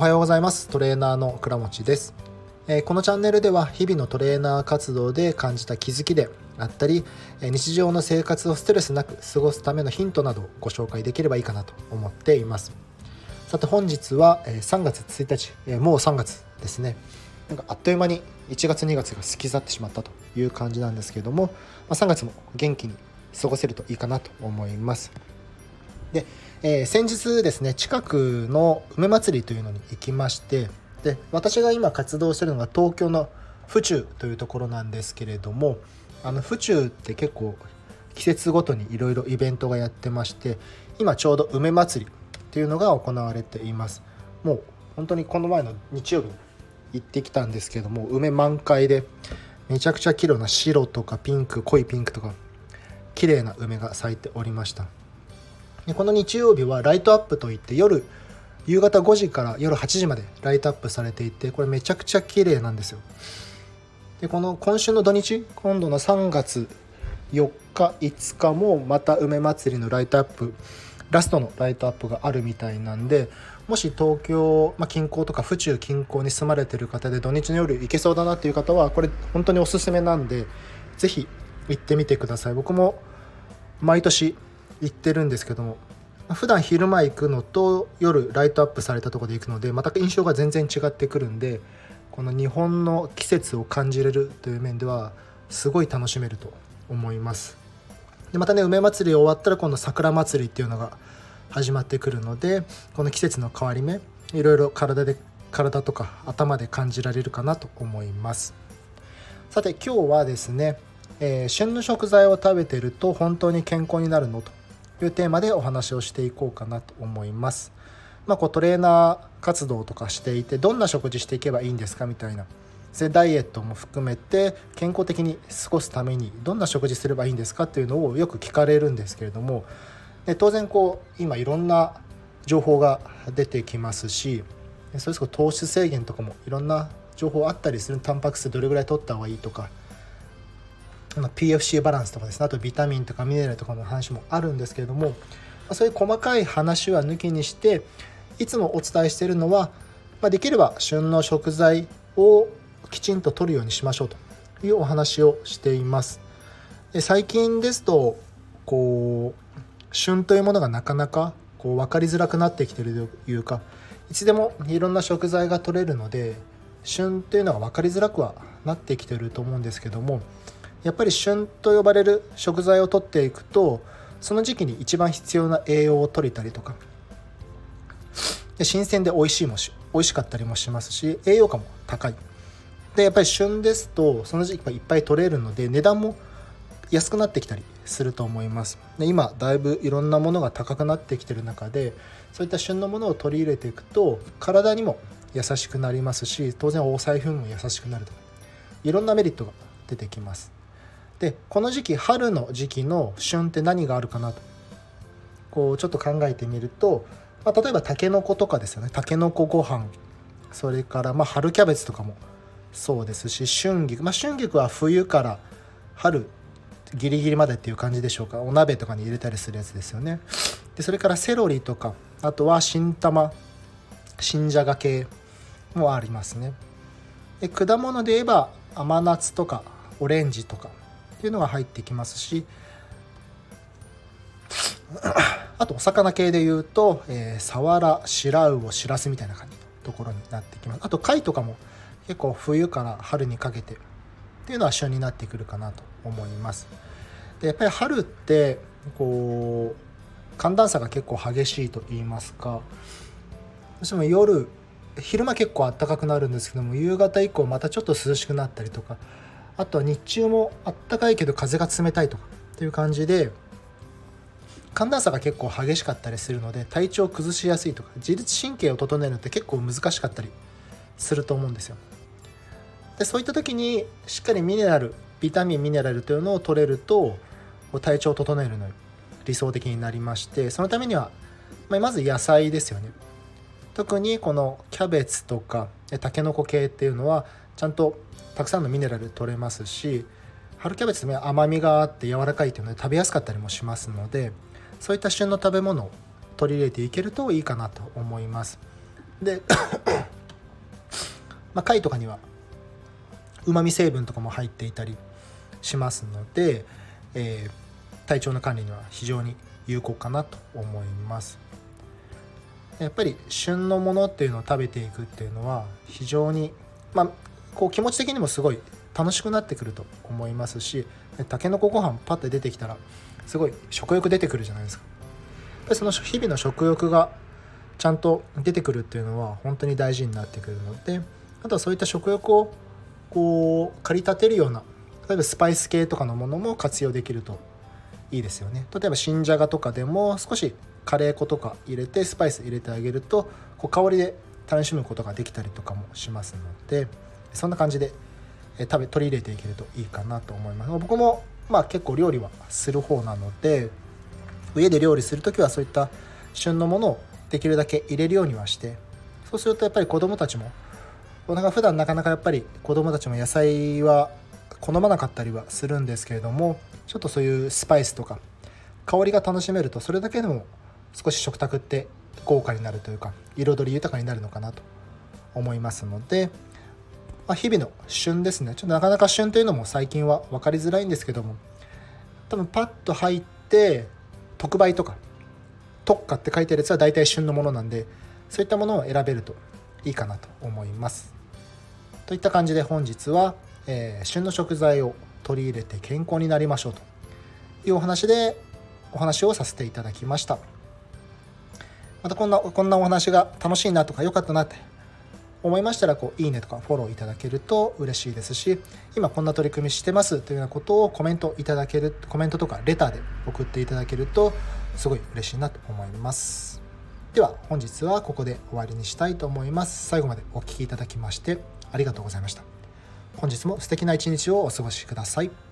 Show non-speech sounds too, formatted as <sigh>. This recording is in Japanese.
おはようございます。トレーナーの倉持です、えー、このチャンネルでは日々のトレーナー活動で感じた気づきであったり日常の生活をストレスなく過ごすためのヒントなどをご紹介できればいいかなと思っています。さて本日は3月1日もう3月ですね。なんかあっという間に1月2月が過ぎ去ってしまったという感じなんですけども、ま、3月も元気に過ごせるといいかなと思います。で、えー、先日ですね近くの梅まつりというのに行きましてで私が今活動してるのが東京の府中というところなんですけれどもあの府中って結構季節ごとにいろいろイベントがやってまして今ちょうど梅まつりっていうのが行われています。もう本当にこの前の日曜日に行ってきたんですけども梅満開でめちゃくちゃ綺麗な白とかピンク濃いピンクとか綺麗な梅が咲いておりました。この日曜日はライトアップといって夜夕方5時から夜8時までライトアップされていてこれめちゃくちゃ綺麗なんですよ。でこの今週の土日今度の3月4日5日もまた梅まつりのライトアップラストのライトアップがあるみたいなんでもし東京、まあ、近郊とか府中近郊に住まれてる方で土日の夜行けそうだなっていう方はこれ本当におすすめなんで是非行ってみてください。僕も毎年行ってるんですけども普段昼間行くのと夜ライトアップされたとこで行くのでまた印象が全然違ってくるんでこの日本の季節を感じれるという面ではすごい楽しめると思います。でまたね梅祭り終わったら今度桜祭りっていうのが始まってくるのでこの季節の変わり目いろいろ体で体とか頭で感じられるかなと思います。さて今日はですね、えー、旬の食材を食べてると本当に健康になるのというテーマでお話をしていこうかなと思います。まあ、こうトレーナー活動とかしていてどんな食事していけばいいんですかみたいな。ダイエットも含めて健康的に過ごすためにどんな食事すればいいんですかっていうのをよく聞かれるんですけれども。で当然こう今いろんな情報が出てきますしそれこそ糖質制限とかもいろんな情報あったりする。タンパク質どれぐらい取った方がいいとか。PFC バランスとかですねあとビタミンとかミネラルとかの話もあるんですけれどもそういう細かい話は抜きにしていつもお伝えしているのは、まあ、できれば旬の食材をきちんと取るようにしましょうというお話をしています。で最近ですとこう旬というものがなかなかこう分かりづらくなってきてるというかいつでもいろんな食材が取れるので旬っていうのが分かりづらくはなってきてると思うんですけどもやっぱり旬と呼ばれる食材を取っていくとその時期に一番必要な栄養を取れたりとか。で新鮮で美味しいもし美味しかったりもしますし栄養価も高い。でやっぱり旬ですとその時期いっぱい取れるので値段も安くなってきたりすると思います。で今だいぶいろんなものが高くなってきてる中でそういった旬のものを取り入れていくと体にも優しくなりますし当然お財布も優しくなるといろんなメリットが出てきます。でこの時期春の時期の旬って何があるかなと。こうちょっと考えてみると、まあ、例えばたけのことかですよね。たけのこご飯。それからま春キャベツとかもそうですし春菊。まあ春菊は冬から春ギリギリまでっていう感じでしょうか。お鍋とかに入れたりするやつですよね。でそれからセロリとかあとは新玉。新じゃが系もありますね。で果物で言えば甘夏とかオレンジとか。っていうのが入ってきますし <coughs> あとお魚系で言うと、えー、サワラ白魚しらすみたいな感じのところになってきますあと貝とかも結構冬から春にかけてっていうのは旬になってくるかなと思います。でやっぱり春ってこう寒暖差が結構激しいと言いますかどうしても夜昼間結構暖かくなるんですけども夕方以降またちょっと涼しくなったりとかあとは日中も暖かいけど風が冷たいとかっていう感じで寒暖差が結構激しかったりするので体調を崩しやすいとか自律神経を整えるのって結構難しかったりすると思うんですよ。でそういった時にしっかりミネラルビタミンミネラルというのを取れると体調を整えるの理想的になりましてそのためにはまず野菜ですよね特にこのキャベツとかたけのこ系っていうのはちゃんとたくさんのミネラル取れますし春キャベツって甘みがあって柔らかいっていうので食べやすかったりもしますのでそういった旬の食べ物を取り入れていけるといいかなと思います。で <coughs> まあ貝とかにはうまみ成分とかも入っていたりしますので、えー、体調の管理には非常に有効かなと思います。やっぱり旬のものっていうのを食べていくっていうのは非常にまあこう気持ち的にもすごい楽しくなってくると思いますしたけのこご飯パッて出てきたらすごい食欲出てくるじゃないですか。やっぱりその日々の食欲がちゃんと出てくるっていうのは本当に大事になってくるのであとはそういった食欲をこう駆り立てるような例えばスパイス系とかのものも活用できるといいですよね。例えば新じゃがとかでも少しカレー粉とか入れてスパイス入れてあげるとこう香りで楽しむことができたりとかもしますのでそんな感じでえ食べ取り入れていけるといいかなと思います。僕もまあ結構料理はする方なので家で料理する時はそういった旬のものをできるだけ入れるようにはしてそうするとやっぱり子どもたちもなんか普段なかなかやっぱり子どもたちも野菜は好まなかったりはするんですけれどもちょっとそういうスパイスとか香りが楽しめるとそれだけでも少し食卓って豪華になるというか彩り豊かになるのかなと思いますので、まあ、日々の旬ですね。ちょっとなかなか旬というのも最近は分かりづらいんですけども。多分パッと入って特売とか特価って書いてあるやつは大体旬のものなんでそういったものを選べるといいかなと思います。といった感じで本日は、えー、旬の食材を取り入れて健康になりましょうというお話でお話をさせていただきました。またこんなこんなお話が楽しいなとか良かったなって思いましたらこういいねとかフォローいただけると嬉しいですし今こんな取り組みしてますというようなことをコメントいただけるコメントとかレターで送っていただけるとすごい嬉しいなと思います。では本日はここで終わりにしたいと思います。最後までお聴きいただきましてありがとうございました。本日も素敵な一日をお過ごしください。